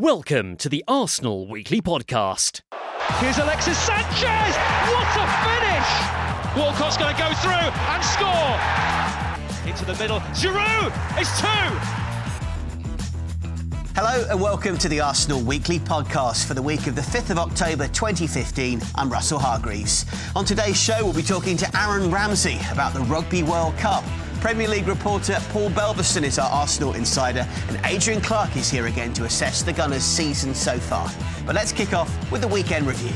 Welcome to the Arsenal Weekly Podcast. Here's Alexis Sanchez. What a finish! Walcott's going to go through and score. Into the middle. Giroud is two. Hello and welcome to the Arsenal Weekly Podcast for the week of the 5th of October 2015. I'm Russell Hargreaves. On today's show, we'll be talking to Aaron Ramsey about the Rugby World Cup. Premier League reporter Paul Belverson is our Arsenal insider, and Adrian Clark is here again to assess the Gunners' season so far. But let's kick off with the weekend review.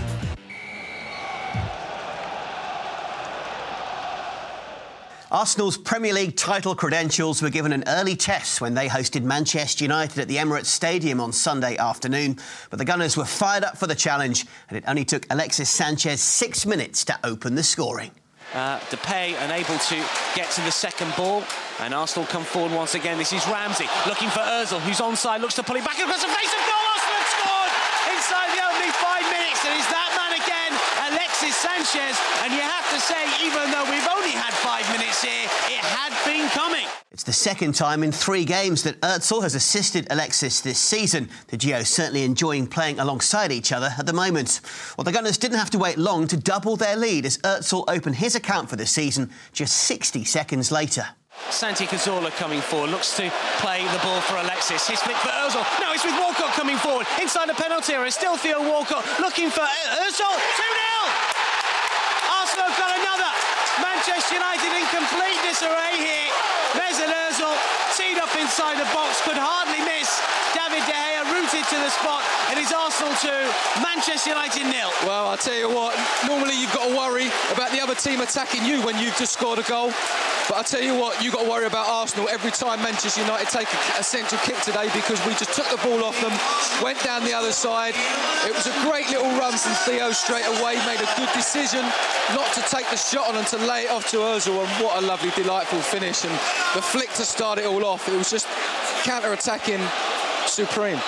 Arsenal's Premier League title credentials were given an early test when they hosted Manchester United at the Emirates Stadium on Sunday afternoon. But the Gunners were fired up for the challenge, and it only took Alexis Sanchez six minutes to open the scoring. Uh, Depay unable to get to the second ball. And Arsenal come forward once again. This is Ramsey looking for Ozil, who's onside, looks to pull it back across the face of goal. Arsenal have scored inside the opening five minutes. And it's that man again, Alexis Sanchez. And you have to say, even though we've only had five minutes here, it had been coming. It's the second time in three games that Özil has assisted Alexis this season. The duo certainly enjoying playing alongside each other at the moment. Well, the Gunners didn't have to wait long to double their lead as Özil opened his account for the season just 60 seconds later. Santi Cazorla coming forward, looks to play the ball for Alexis. His flick for Ozil. Now it's with Walcott coming forward inside the penalty area. Still Theo Walcott looking for Ozil. 2 0. Arsenal have got another. Manchester United in complete disarray here. Mesut Ozil teed up inside the box, could hardly miss. David De Gea rooted to the spot. And It is Arsenal 2, Manchester United nil. Well, I'll tell you what, normally you've got to worry about the other team attacking you when you've just scored a goal. But I'll tell you what, you've got to worry about Arsenal every time Manchester United take a, a central kick today because we just took the ball off them, went down the other side. It was a great little run from Theo straight away, made a good decision not to take the shot on and to lay it off to Ozil, and what a lovely, delightful finish. And the flick to start it all off, it was just counter-attacking supreme.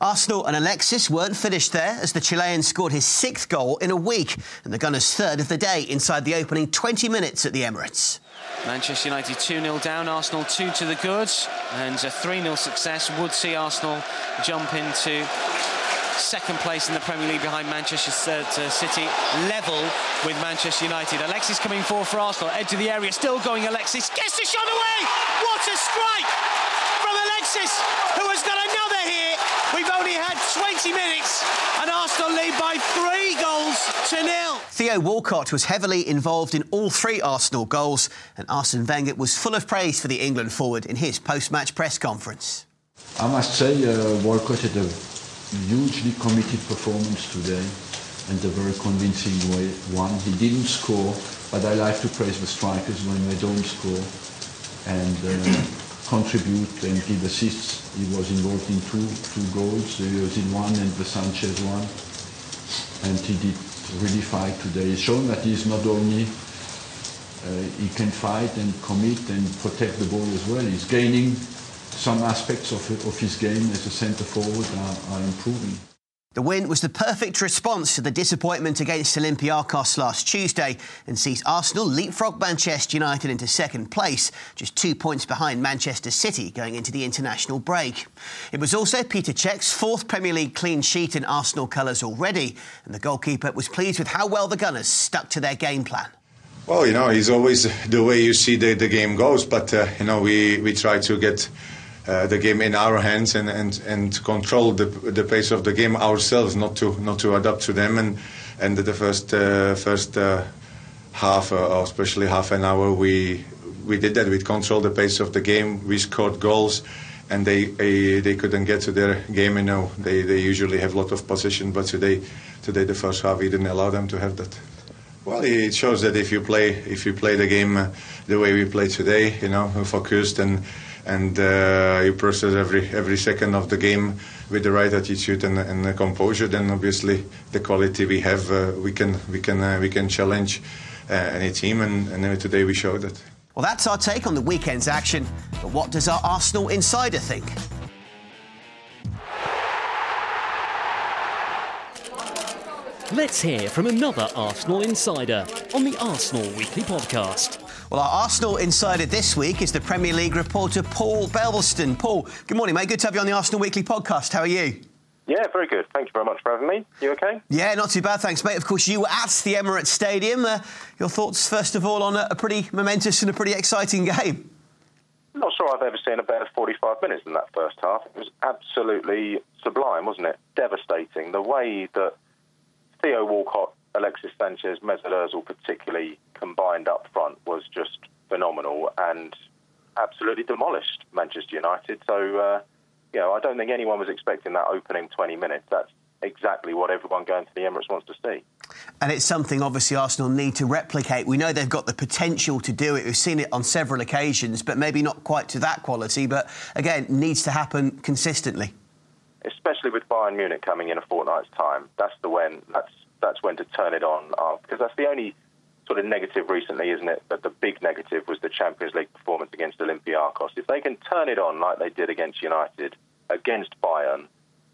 Arsenal and Alexis weren't finished there as the Chilean scored his sixth goal in a week and the Gunners' third of the day inside the opening 20 minutes at the Emirates. Manchester United 2 0 down, Arsenal 2 to the good, and a 3 0 success would see Arsenal jump into second place in the Premier League behind Manchester uh, City, level with Manchester United. Alexis coming forward for Arsenal, edge of the area, still going Alexis, gets the shot away! What a strike from Alexis, who has got another here. We've only had 20 minutes, and Arsenal lead by three goals to nil. Theo Walcott was heavily involved in all three Arsenal goals, and Arsene Wenger was full of praise for the England forward in his post-match press conference. I must say, uh, Walcott had a hugely committed performance today and a very convincing way, one. He didn't score, but I like to praise the strikers when they don't score and uh, contribute and give assists. He was involved in two, two goals, the Ozil one and the Sanchez one, and he did really fight today. He's shown that he's not only uh, he can fight and commit and protect the ball as well. He's gaining some aspects of, of his game as a centre forward are, are improving. The win was the perfect response to the disappointment against Olympiacos last Tuesday and sees Arsenal leapfrog Manchester United into second place, just two points behind Manchester City going into the international break. It was also Peter Cech's fourth Premier League clean sheet in Arsenal colours already, and the goalkeeper was pleased with how well the Gunners stuck to their game plan. Well, you know, it's always the way you see the, the game goes, but uh, you know, we, we try to get uh, the game in our hands and, and, and control the, the pace of the game ourselves, not to not to adapt to them. And and the first uh, first uh, half, uh, or especially half an hour, we we did that. We controlled the pace of the game. We scored goals, and they they, couldn't get to their game. You know, they, they usually have a lot of possession, but today today the first half we didn't allow them to have that. Well, it shows that if you play if you play the game uh, the way we play today, you know, focused and and uh, you process every every second of the game with the right attitude and, and composure, then obviously the quality we have, uh, we can we can uh, we can challenge uh, any team, and, and today we showed that. Well, that's our take on the weekend's action. But what does our Arsenal insider think? Let's hear from another Arsenal insider on the Arsenal Weekly Podcast. Well, our Arsenal insider this week is the Premier League reporter Paul Belveston. Paul, good morning, mate. Good to have you on the Arsenal Weekly Podcast. How are you? Yeah, very good. Thank you very much for having me. You okay? Yeah, not too bad, thanks, mate. Of course, you were at the Emirates Stadium. Uh, your thoughts, first of all, on a, a pretty momentous and a pretty exciting game? Not sure I've ever seen a better 45 minutes than that first half. It was absolutely sublime, wasn't it? Devastating. The way that Theo Walcott, Alexis Sanchez, Mesut Ozil particularly combined up front was just phenomenal and absolutely demolished Manchester United. So, uh, you know, I don't think anyone was expecting that opening 20 minutes. That's exactly what everyone going to the Emirates wants to see. And it's something obviously Arsenal need to replicate. We know they've got the potential to do it. We've seen it on several occasions, but maybe not quite to that quality. But again, needs to happen consistently. Especially with Bayern Munich coming in a fortnight's time, that's the when that's that's when to turn it on uh, because that's the only sort of negative recently, isn't it? But the big negative was the Champions League performance against Olympiacos. If they can turn it on like they did against United, against Bayern,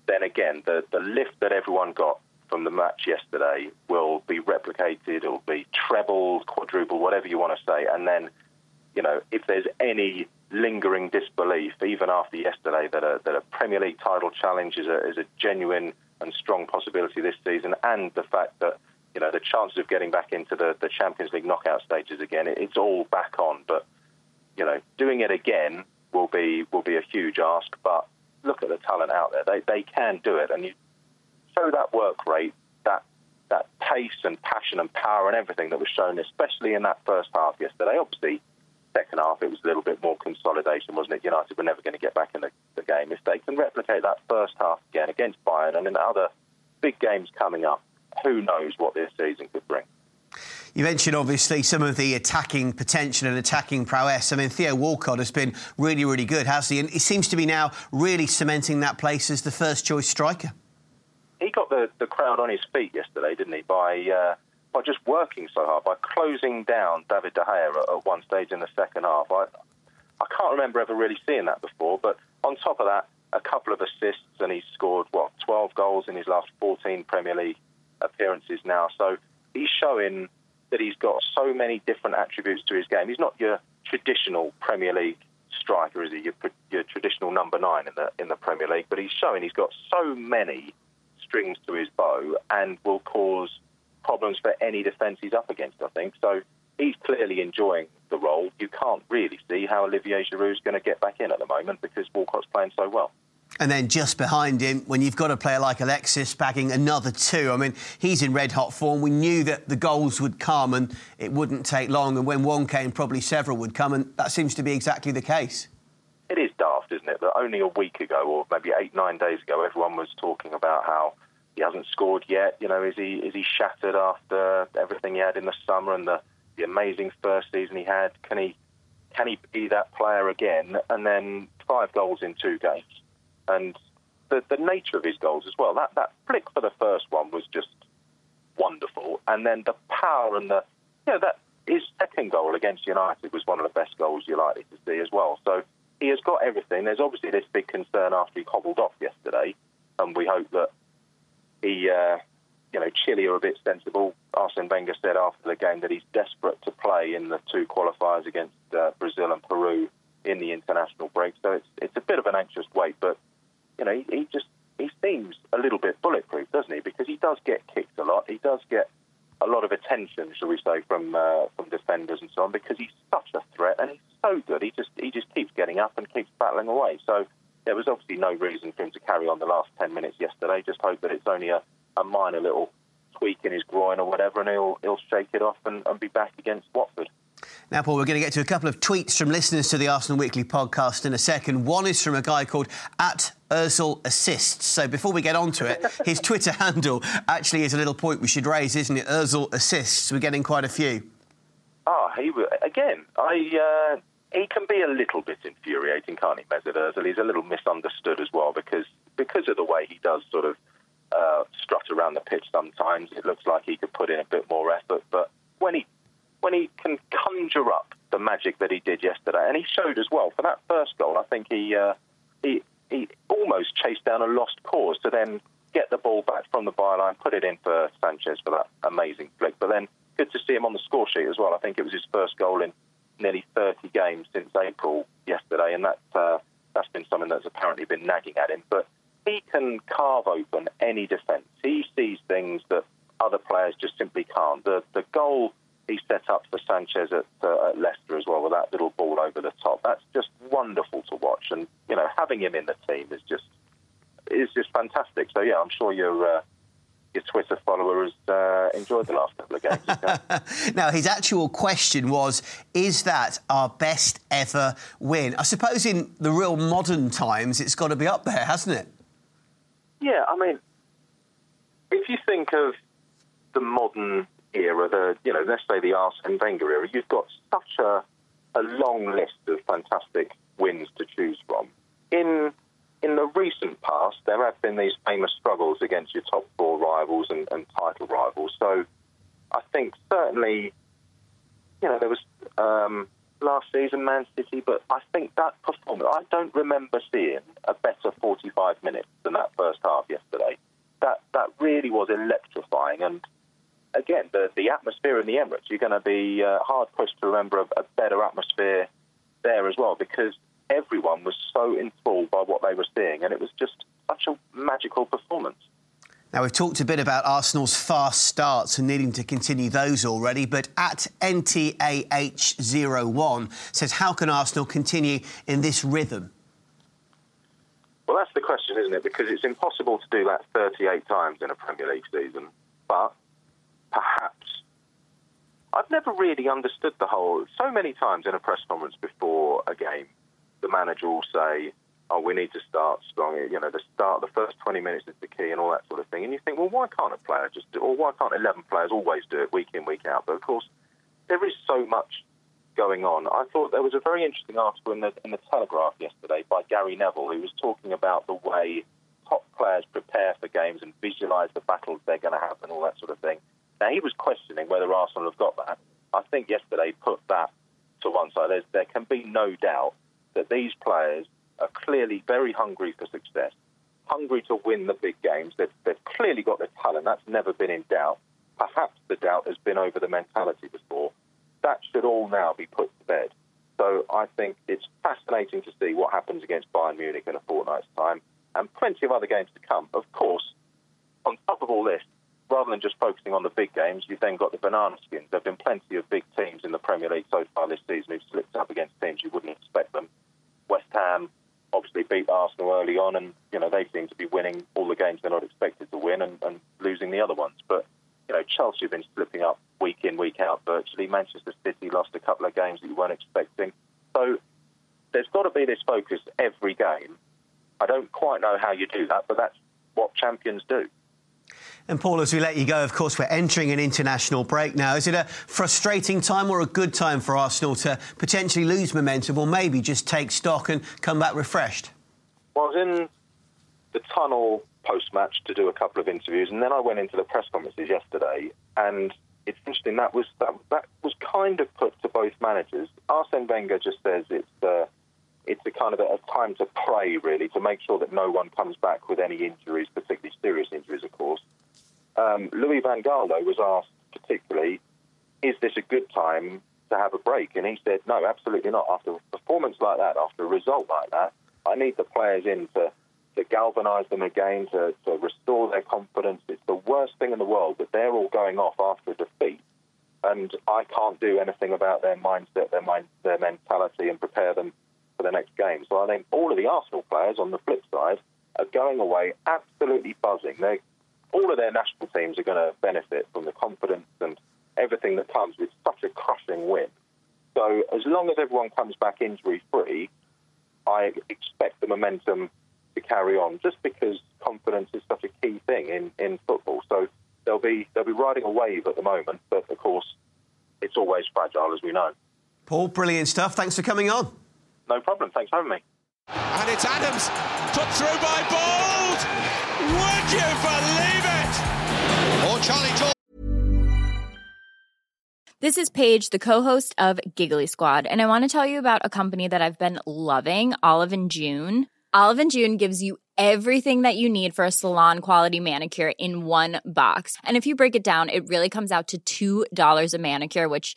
then again the the lift that everyone got from the match yesterday will be replicated. It'll be trebled, quadrupled, whatever you want to say. And then, you know, if there's any lingering disbelief, even after yesterday, that a, that a Premier League title challenge is a, is a genuine and strong possibility this season, and the fact that you know the chances of getting back into the, the Champions League knockout stages again, it, it's all back on. But you know, doing it again will be will be a huge ask. But look at the talent out there; they they can do it, and you show that work rate, that that pace and passion and power and everything that was shown, especially in that first half yesterday. Obviously, second half it was a little bit more consolidation, wasn't it? United were never going to get back in the, the game. If they can replicate that first half again against Bayern and in other big games coming up, who knows what this season could bring. You mentioned obviously some of the attacking potential and attacking prowess. I mean, Theo Walcott has been really, really good, has he? And he seems to be now really cementing that place as the first choice striker. He got the, the crowd on his feet yesterday, didn't he? By uh, by just working so hard, by closing down David De Gea at, at one stage in the second half. I, I can't remember ever really seeing that before. But on top of that, a couple of assists, and he's scored what 12 goals in his last 14 Premier League appearances now. So he's showing that he's got so many different attributes to his game. He's not your traditional Premier League striker, is he? Your, your traditional number nine in the in the Premier League. But he's showing he's got so many strings to his bow and will cause problems for any defence he's up against, I think. So he's clearly enjoying the role. You can't really see how Olivier Giroud is going to get back in at the moment because Walcott's playing so well. And then just behind him, when you've got a player like Alexis bagging another two, I mean, he's in red hot form. We knew that the goals would come and it wouldn't take long. And when one came, probably several would come. And that seems to be exactly the case. It is daft, isn't it? That only a week ago, or maybe eight, nine days ago, everyone was talking about how he hasn't scored yet. You know, is he is he shattered after everything he had in the summer and the, the amazing first season he had? Can he can he be that player again? And then five goals in two games, and the the nature of his goals as well. That that flick for the first one was just wonderful, and then the power and the you know that his second goal against United was one of the best goals you're likely to see as well. So he has got everything. There's obviously this big concern after he cobbled off yesterday, and we hope that he, uh, you know, Chile are a bit sensible. Arsene Wenger said after the game that he's desperate to play in the two qualifiers against uh, Brazil and Peru in the international break. So it's it's a bit of an anxious wait, but you know, he, he just he seems a little bit bulletproof, doesn't he? Because he does get kicked a lot. He does get a lot of attention, shall we say, from uh, from defenders and so on because he's such a threat and he's so good. He just he just keeps getting up and keeps battling away. So there was obviously no reason for him to carry on the last 10 minutes yesterday. Just hope that it's only a, a minor little tweak in his groin or whatever, and he'll he'll shake it off and, and be back against Watford. Now, Paul, we're going to get to a couple of tweets from listeners to the Arsenal Weekly podcast in a second. One is from a guy called at Ozil Assists. So before we get on to it, his Twitter handle actually is a little point we should raise, isn't it? Ozil Assists. We're getting quite a few. Ah, oh, he again. I uh, he can be a little bit infuriating, can't he, Mesut Ozil? He's a little misunderstood as well because because of the way he does sort of uh, strut around the pitch. Sometimes it looks like he could put in a bit more effort, but when he when he can conjure up the magic that he did yesterday, and he showed as well for that first goal. I think he uh, he he almost chased down a lost cause to then get the ball back from the byline, put it in for Sanchez for that amazing flick. But then good to see him on the score sheet as well. I think it was his first goal in nearly 30 games since April yesterday, and that uh, that's been something that's apparently been nagging at him. But he can carve open any defence. He sees things that other players just simply can't. The the goal he set up for Sanchez at, uh, at Leicester as well with that little ball over the top. That's just wonderful to watch, and you know having him in the team is just is just fantastic. So yeah, I'm sure your uh, your Twitter followers uh, enjoyed the last couple of games. now his actual question was: Is that our best ever win? I suppose in the real modern times, it's got to be up there, hasn't it? Yeah, I mean, if you think of the modern era, the you know, let's say the Arsene Wenger era, you've got such a a long list of fantastic wins to choose from. In in the recent past, there have been these famous struggles against your top four rivals and, and title rivals. So I think certainly, you know, there was um, last season Man City, but I think that performance, I don't remember seeing a better 45 minutes than that first half yesterday. That that really was electrifying and again, the, the atmosphere in the Emirates, you're going to be uh, hard pushed to remember a, a, better atmosphere there as well because everyone was so enthralled by what they were seeing, and it was just such a magical performance. Now, we've talked a bit about Arsenal's fast starts and needing to continue those already, but at NTAH01 says, How can Arsenal continue in this rhythm? Well, that's the question, isn't it? Because it's impossible to do that 38 times in a Premier League season. But. I've never really understood the whole. So many times in a press conference before a game, the manager will say, "Oh, we need to start strong." You know, the start, the first 20 minutes is the key, and all that sort of thing. And you think, well, why can't a player just do, or why can't 11 players always do it week in, week out? But of course, there is so much going on. I thought there was a very interesting article in the in the Telegraph yesterday by Gary Neville, who was talking about the way top players prepare for games and visualise the battles they're going to have and all that sort of thing. Now, he was questioning whether Arsenal have got that. I think yesterday put that to one side. There's, there can be no doubt that these players are clearly very hungry for success, hungry to win the big games. They've, they've clearly got the talent. That's never been in doubt. Perhaps the doubt has been over the mentality before. That should all now be put to bed. So I think it's fascinating to see what happens against Bayern Munich in a fortnight's time and plenty of other games to come. Of course, on top of all this, rather than just focusing on the big games, you've then got the banana skins. There have been plenty of big teams in the Premier League so far this season who've slipped up against teams you wouldn't expect them. West Ham obviously beat Arsenal early on, and you know they seem to be winning all the games they're not expected to win and, and losing the other ones. But you know Chelsea have been slipping up week in week out virtually. Manchester City lost a couple of games that you weren't expecting. So there's got to be this focus every game. I don't quite know how you do that, but that's what champions do. And Paul, as we let you go, of course, we're entering an international break now. Is it a frustrating time or a good time for Arsenal to potentially lose momentum or maybe just take stock and come back refreshed? Well, I was in the tunnel post match to do a couple of interviews, and then I went into the press conferences yesterday. And it's interesting that was that, that was kind of put to both managers. Arsene Wenger just says it's uh, it's a kind of a, a time to pray, really, to make sure that no one comes back with any injuries, particularly serious injuries, of course. Um, Louis Van Gaal, though, was asked particularly, is this a good time to have a break? And he said, no, absolutely not. After a performance like that, after a result like that, I need the players in to, to galvanise them again, to, to restore their confidence. It's the worst thing in the world that they're all going off after a defeat and I can't do anything about their mindset, their mind, their mentality, and prepare them for the next game. So I think all of the Arsenal players, on the flip side, are going away absolutely buzzing. They, all of their national teams are going to benefit from the confidence and everything that comes with such a crushing win. So as long as everyone comes back injury free, I expect the momentum to carry on. Just because confidence is such a key thing in, in football, so they'll be they'll be riding a wave at the moment. But of course, it's always fragile, as we know. Paul, brilliant stuff. Thanks for coming on. No problem. Thanks for having me. And it's Adams put through by Bould. Would you believe it? Or Charlie George. This is Paige, the co-host of Giggly Squad, and I want to tell you about a company that I've been loving, Olive and June. Olive and June gives you everything that you need for a salon quality manicure in one box. And if you break it down, it really comes out to $2 a manicure, which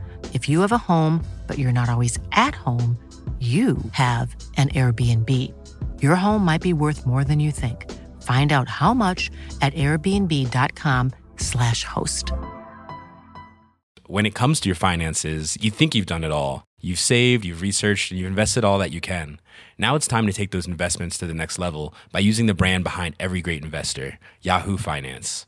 If you have a home, but you're not always at home, you have an Airbnb. Your home might be worth more than you think. Find out how much at airbnb.com/slash host. When it comes to your finances, you think you've done it all. You've saved, you've researched, and you've invested all that you can. Now it's time to take those investments to the next level by using the brand behind every great investor, Yahoo Finance.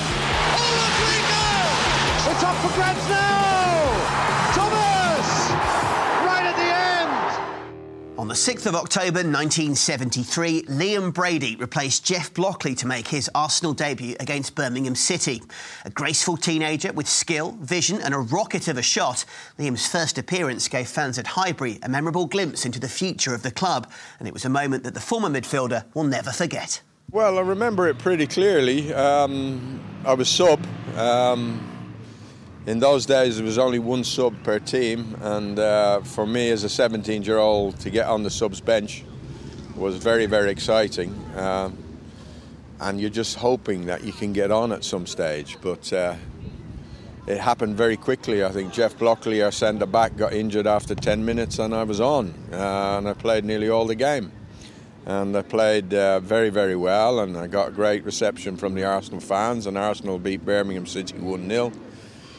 the 6th of October 1973, Liam Brady replaced Jeff Blockley to make his Arsenal debut against Birmingham City. A graceful teenager with skill, vision, and a rocket of a shot, Liam's first appearance gave fans at Highbury a memorable glimpse into the future of the club, and it was a moment that the former midfielder will never forget. Well, I remember it pretty clearly. Um, I was sub. Um, in those days, there was only one sub per team, and uh, for me as a 17 year old to get on the subs bench was very, very exciting. Um, and you're just hoping that you can get on at some stage. But uh, it happened very quickly. I think Jeff Blockley, our centre back, got injured after 10 minutes, and I was on. Uh, and I played nearly all the game. And I played uh, very, very well, and I got great reception from the Arsenal fans. And Arsenal beat Birmingham City 1 0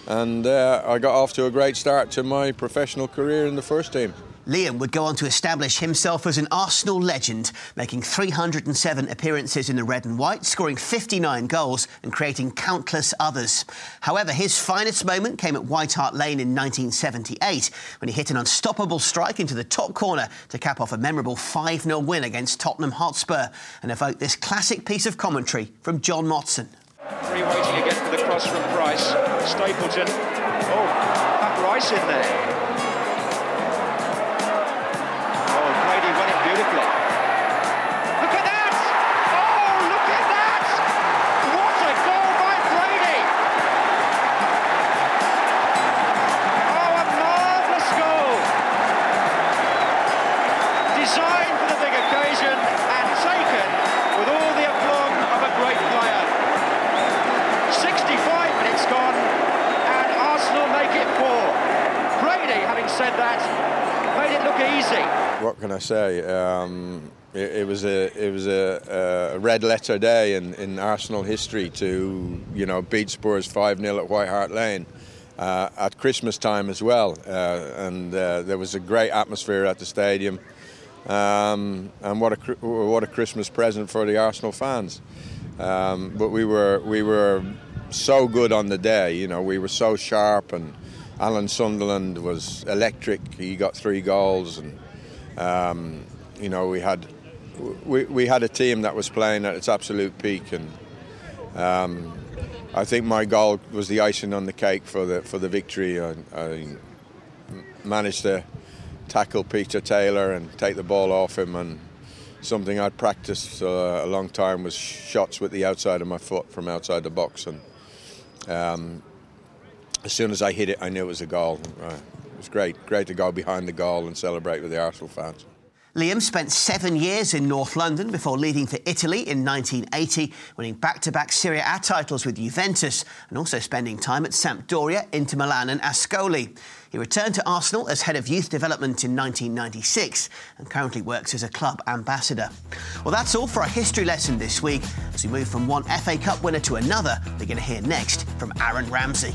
and uh, I got off to a great start to my professional career in the first team. Liam would go on to establish himself as an Arsenal legend, making 307 appearances in the red and white, scoring 59 goals and creating countless others. However, his finest moment came at White Hart Lane in 1978 when he hit an unstoppable strike into the top corner to cap off a memorable 5 0 win against Tottenham Hotspur and evoke this classic piece of commentary from John Motson. Free waiting again for the cross from Price. Stapleton. Oh, that Rice in there. Easy. What can I say? Um, it, it, was a it was a, a, red letter day in, in Arsenal history to you know beat Spurs five 0 at White Hart Lane. Uh, at Christmas time as well, uh, and uh, there was a great atmosphere at the stadium, um, and what a what a Christmas present for the Arsenal fans. Um, but we were we were so good on the day, you know, we were so sharp, and Alan Sunderland was electric. He got three goals, and um, you know we had we, we had a team that was playing at its absolute peak, and um, I think my goal was the icing on the cake for the for the victory. I, I managed to tackle Peter Taylor and take the ball off him, and something I'd practiced uh, a long time was shots with the outside of my foot from outside the box, and um, as soon as I hit it, I knew it was a goal. It was great, great to go behind the goal and celebrate with the Arsenal fans. Liam spent seven years in North London before leaving for Italy in 1980, winning back to back Serie A titles with Juventus and also spending time at Sampdoria, Inter Milan, and Ascoli. He returned to Arsenal as head of youth development in 1996 and currently works as a club ambassador. Well, that's all for our history lesson this week. As we move from one FA Cup winner to another, we're going to hear next from Aaron Ramsey.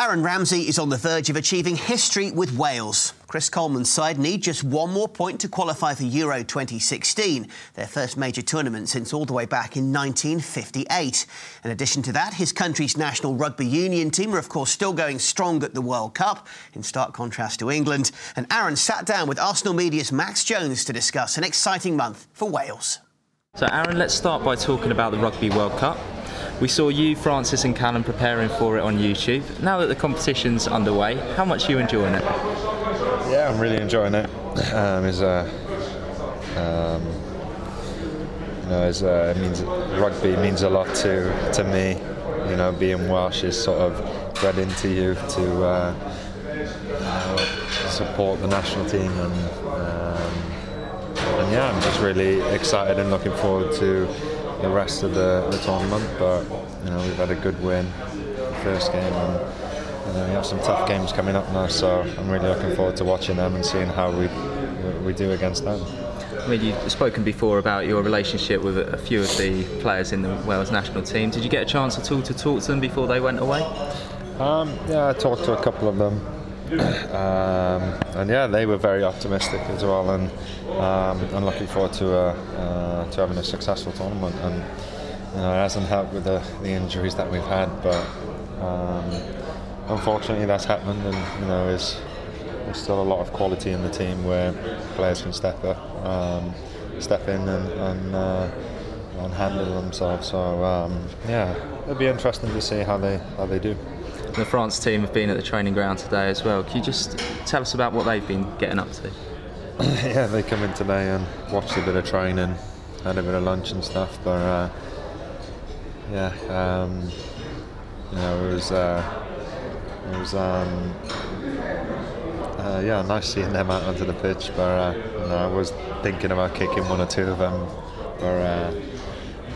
Aaron Ramsey is on the verge of achieving history with Wales. Chris Coleman's side need just one more point to qualify for Euro 2016, their first major tournament since all the way back in 1958. In addition to that, his country's national rugby union team are, of course, still going strong at the World Cup, in stark contrast to England. And Aaron sat down with Arsenal Media's Max Jones to discuss an exciting month for Wales. So, Aaron, let's start by talking about the Rugby World Cup. We saw you, Francis, and Callum preparing for it on YouTube. Now that the competition's underway, how much are you enjoying it? Yeah, I'm really enjoying it. Um, it's, uh, um, you know, it's, uh, it means rugby means a lot to to me. You know, being Welsh is sort of bred into you to uh, know, support the national team, and, and yeah, I'm just really excited and looking forward to the rest of the, the tournament. But you know, we've had a good win, first game, and you know, we have some tough games coming up now. So I'm really looking forward to watching them and seeing how we we do against them. I mean, you've spoken before about your relationship with a few of the players in the Wales national team. Did you get a chance at all to talk to them before they went away? Um, yeah, I talked to a couple of them. Um, and yeah, they were very optimistic as well, and um, I'm looking forward to uh, uh, to having a successful tournament. And you know, it hasn't helped with the, the injuries that we've had, but um, unfortunately that's happened, and you know, there's, there's still a lot of quality in the team where players can step up, um, step in, and and, uh, and handle themselves. So um, yeah, it'll be interesting to see how they how they do. The France team have been at the training ground today as well. Can you just tell us about what they've been getting up to? yeah, they come in today and watched a bit of training, had a bit of lunch and stuff. But uh, yeah, um, you know, it was uh, it was um, uh, yeah nice seeing them out onto the pitch. But uh, you know, I was thinking about kicking one or two of them, but uh,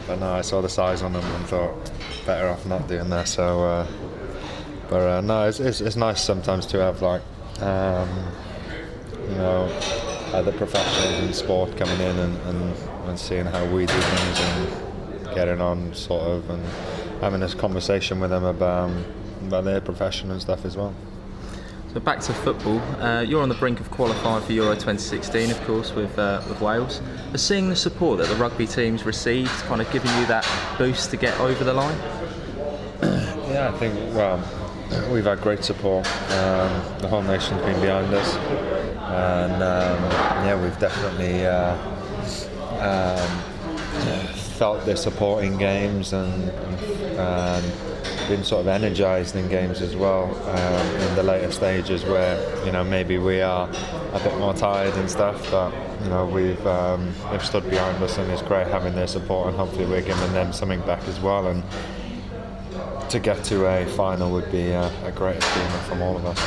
but no, I saw the size on them and thought better off not doing that. So uh, but uh, no, it's, it's, it's, nice sometimes to have like, um, you know, other professionals in sport coming in and, and, and seeing how we do things and getting on sort of and having this conversation with them about, um, about their profession and stuff as well. So back to football, uh, you're on the brink of qualifying for Euro 2016, of course, with uh, with Wales. But seeing the support that the rugby teams received, kind of giving you that boost to get over the line. yeah, I think well, we've had great support. Um, the whole nation's been behind us, and um, yeah, we've definitely uh, um, felt their support in games and, and, been sort of energised in games as well um, in the later stages where you know maybe we are a bit more tired and stuff, but you know we've um, they've stood behind us and it's great having their support and hopefully we're giving them something back as well and to get to a final would be a, a great achievement from all of us.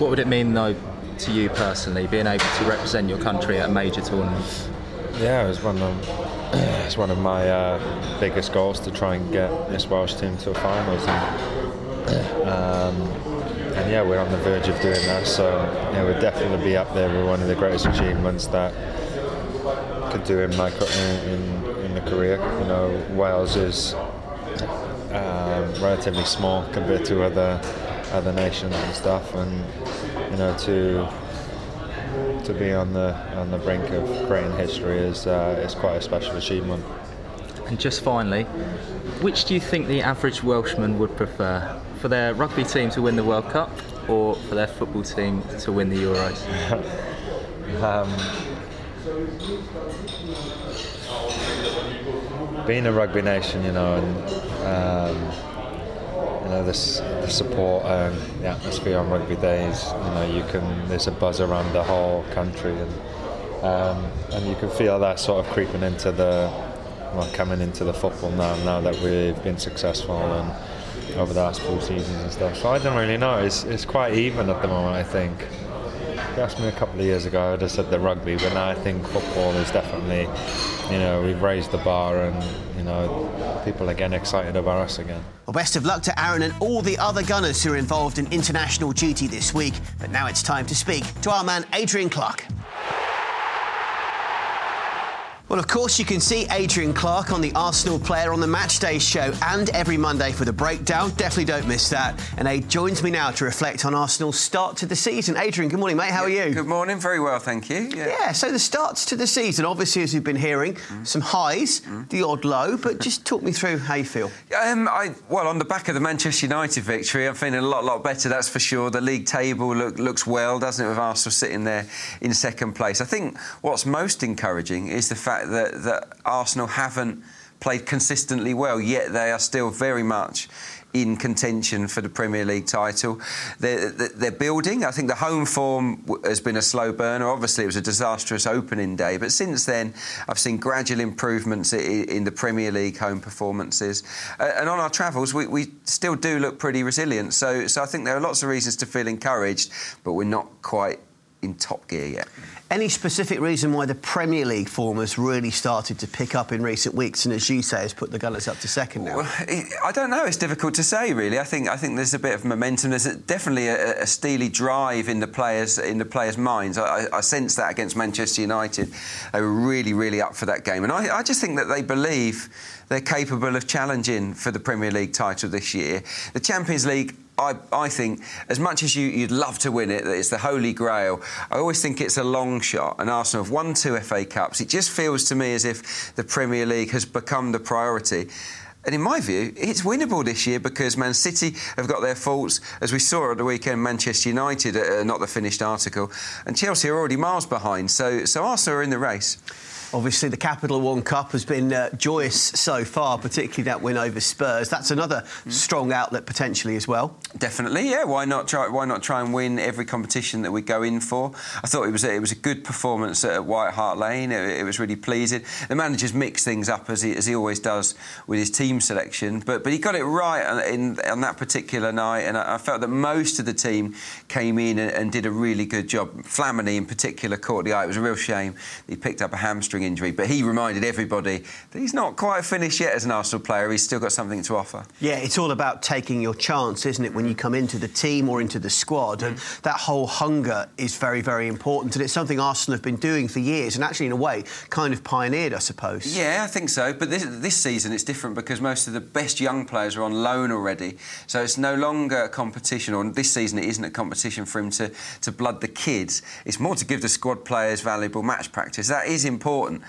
What would it mean, though, to you personally, being able to represent your country at a major tournament? Yeah, it was one of it's one of my uh, biggest goals to try and get this Welsh team to a finals. And, Um, and yeah, we're on the verge of doing that. So yeah, we'll definitely be up there with one of the greatest achievements that could do in my in, in, in the career. You know, Wales is um, relatively small compared to other other nations and stuff, and you know to to be on the on the brink of creating history is uh, is quite a special achievement. And just finally, which do you think the average Welshman would prefer? For their rugby team to win the World Cup or for their football team to win the Euros? um, being a rugby nation, you know, and um, you know this the support and the atmosphere on rugby days. You know, you can there's a buzz around the whole country, and um, and you can feel that sort of creeping into the well, coming into the football now. Now that we've been successful and over the last few seasons and stuff. So I don't really know. It's it's quite even at the moment. I think. You asked me a couple of years ago, I'd have said the rugby, but now I think football is definitely, you know, we've raised the bar and, you know, people are getting excited about us again. Well, best of luck to Aaron and all the other gunners who are involved in international duty this week. But now it's time to speak to our man Adrian Clark. Well, of course, you can see Adrian Clark on the Arsenal Player on the Matchday show and every Monday for the breakdown. Definitely don't miss that. And Ade joins me now to reflect on Arsenal's start to the season. Adrian, good morning, mate. How are you? Good morning. Very well, thank you. Yeah, yeah so the starts to the season, obviously, as we've been hearing, mm. some highs, mm. the odd low, but just talk me through how you feel. Um, I, well, on the back of the Manchester United victory, I'm feeling a lot, lot better, that's for sure. The league table look, looks well, doesn't it, with Arsenal sitting there in second place. I think what's most encouraging is the fact fact that, that Arsenal haven't played consistently well, yet they are still very much in contention for the Premier League title. They're, they're, building. I think the home form has been a slow burner. Obviously, it was a disastrous opening day, but since then, I've seen gradual improvements in the Premier League home performances. And on our travels, we, we still do look pretty resilient. So, so I think there are lots of reasons to feel encouraged, but we're not quite in top gear yet. Any specific reason why the Premier League form has really started to pick up in recent weeks, and as you say, has put the Gunners up to second now? Well, I don't know. It's difficult to say, really. I think I think there's a bit of momentum. There's definitely a, a, steely drive in the players in the players' minds. I, I, sense that against Manchester United, they were really, really up for that game, and I, I just think that they believe they're capable of challenging for the Premier League title this year. The Champions League I, I, think, as much as you, would love to win it, that it's the holy grail, I always think it's a long shot. And Arsenal have won two FA Cups. It just feels to me as if the Premier League has become the priority. And in my view, it's winnable this year because Man City have got their faults, as we saw at the weekend. Manchester United, uh, not the finished article, and Chelsea are already miles behind. So, so Arsenal are in the race. Obviously, the Capital One Cup has been uh, joyous so far, particularly that win over Spurs. That's another mm. strong outlet potentially as well. Definitely, yeah. Why not try? Why not try and win every competition that we go in for? I thought it was a, it was a good performance at White Hart Lane. It, it was really pleasing. The manager's mixed things up as he, as he always does with his team selection, but but he got it right on, in, on that particular night, and I, I, felt that most of the team came in and, and did a really good job. Flamini in particular caught the eye. It was a real shame he picked up a hamstring injury, but he reminded everybody that he's not quite finished yet as an Arsenal player. He's still got something to offer. Yeah, it's all about taking your chance, isn't it, when you come into the team or into the squad? And mm. that whole hunger is very, very important. And it's something Arsenal have been doing for years and actually, in a way, kind of pioneered, I suppose. Yeah, I think so. But this, this season it's different because most of the best young players are on loan already. So it's no longer a competition, or this season it isn't a competition for him to, to blood the kids. It's more to give the squad players valuable match practice. That is important important.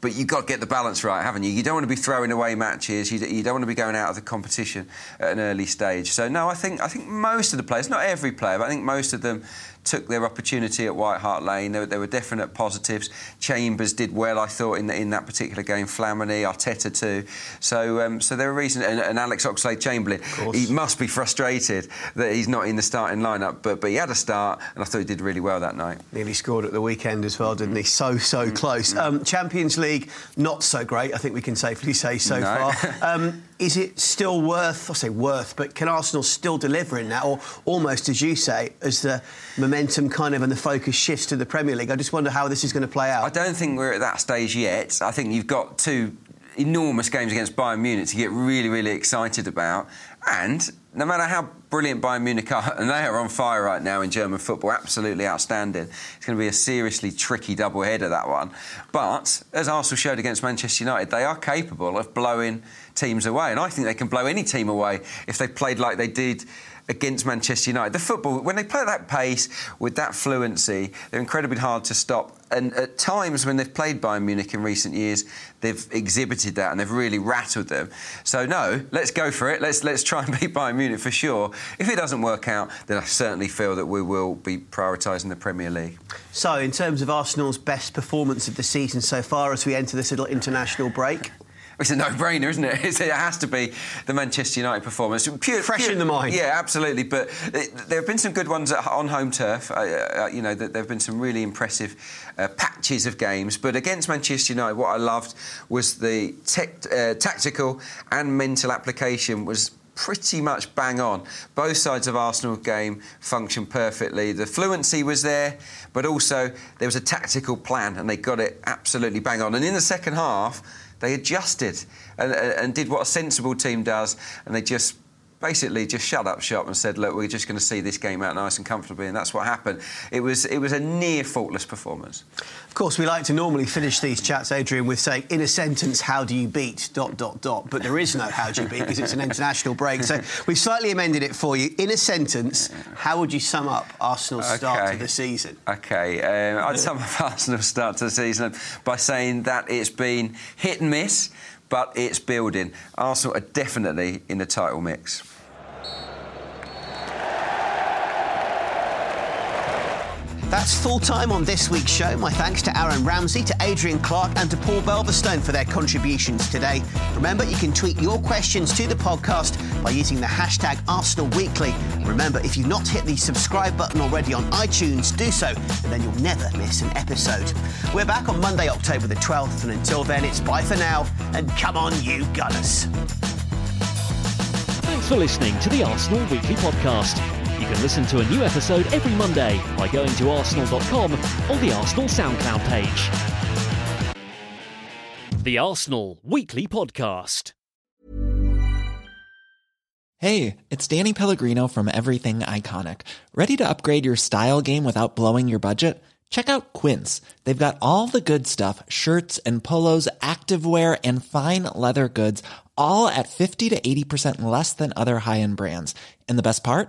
But you've got to get the balance right, haven't you? You don't want to be throwing away matches. You, you don't want to be going out of the competition at an early stage. So no, I think I think most of the players, not every player, but I think most of them took their opportunity at White Hart Lane. There, there, were definite positives. Chambers did well, I thought, in, the, in that particular game. Flamini, Arteta too. So, um, so there are reasons. And, and Alex Oxlade-Chamberlain, he must be frustrated that he's not in the starting lineup. But but he had a start, and I thought he did really well that night. Nearly scored at the weekend as well, didn't he? So so mm-hmm. close. Mm-hmm. Um, Champions League, not so great. I think we can safely say so no. far. Um, is it still worth? I say worth, but can Arsenal still deliver in that, or almost as you say, as the momentum kind of and the focus shifts to the Premier League? I just wonder how this is going to play out. I don't think we're at that stage yet. I think you've got two enormous games against Bayern Munich to get really, really excited about. And no matter how brilliant Bayern Munich are, and they are on fire right now in German football, absolutely outstanding. It's going to be a seriously tricky double header, that one. But as Arsenal showed against Manchester United, they are capable of blowing teams away. And I think they can blow any team away if they played like they did against Manchester United. The football, when they play at that pace with that fluency, they're incredibly hard to stop. And at times when they've played Bayern Munich in recent years, they've exhibited that and they've really rattled them. So no, let's go for it. Let's let's try and beat Bayern Munich for sure. If it doesn't work out, then I certainly feel that we will be prioritising the Premier League. So, in terms of Arsenal's best performance of the season so far, as we enter this little international break. It's a no-brainer, isn't it? It has to be the Manchester United performance. Pure, Fresh pure, in the mind. Yeah, absolutely. But it, there have been some good ones at, on home turf. Uh, uh, you know, there have been some really impressive uh, patches of games. But against Manchester United, what I loved was the uh, tactical and mental application was pretty much bang on. Both sides of Arsenal game functioned perfectly. The fluency was there, but also there was a tactical plan, and they got it absolutely bang on. And in the second half they adjusted and, and did what a sensible team does, and they just basically just shut up shop and said, "Look, we're just going to see this game out nice and comfortably," and that's what happened. It was it was a near faultless performance. Of course, we like to normally finish these chats, Adrian, with saying, "In a sentence, how do you beat?" dot dot dot. But there is no how do you beat because it's an international break. So we've slightly amended it for you. In a sentence, how would you sum up Arsenal's okay. start to the season? Okay, um, I'd sum up Arsenal's start to the season by saying that it's been hit and miss but it's building. Arsenal are definitely in the title mix. That's full time on this week's show. My thanks to Aaron Ramsey, to Adrian Clark, and to Paul Belverstone for their contributions today. Remember, you can tweet your questions to the podcast by using the hashtag Arsenal Weekly. Remember, if you've not hit the subscribe button already on iTunes, do so, and then you'll never miss an episode. We're back on Monday, October the 12th, and until then, it's bye for now, and come on, you Gunners. Thanks for listening to the Arsenal Weekly Podcast. Can listen to a new episode every Monday by going to arsenal.com or the Arsenal SoundCloud page. The Arsenal Weekly Podcast. Hey, it's Danny Pellegrino from Everything Iconic. Ready to upgrade your style game without blowing your budget? Check out Quince. They've got all the good stuff shirts and polos, activewear, and fine leather goods, all at 50 to 80% less than other high end brands. And the best part?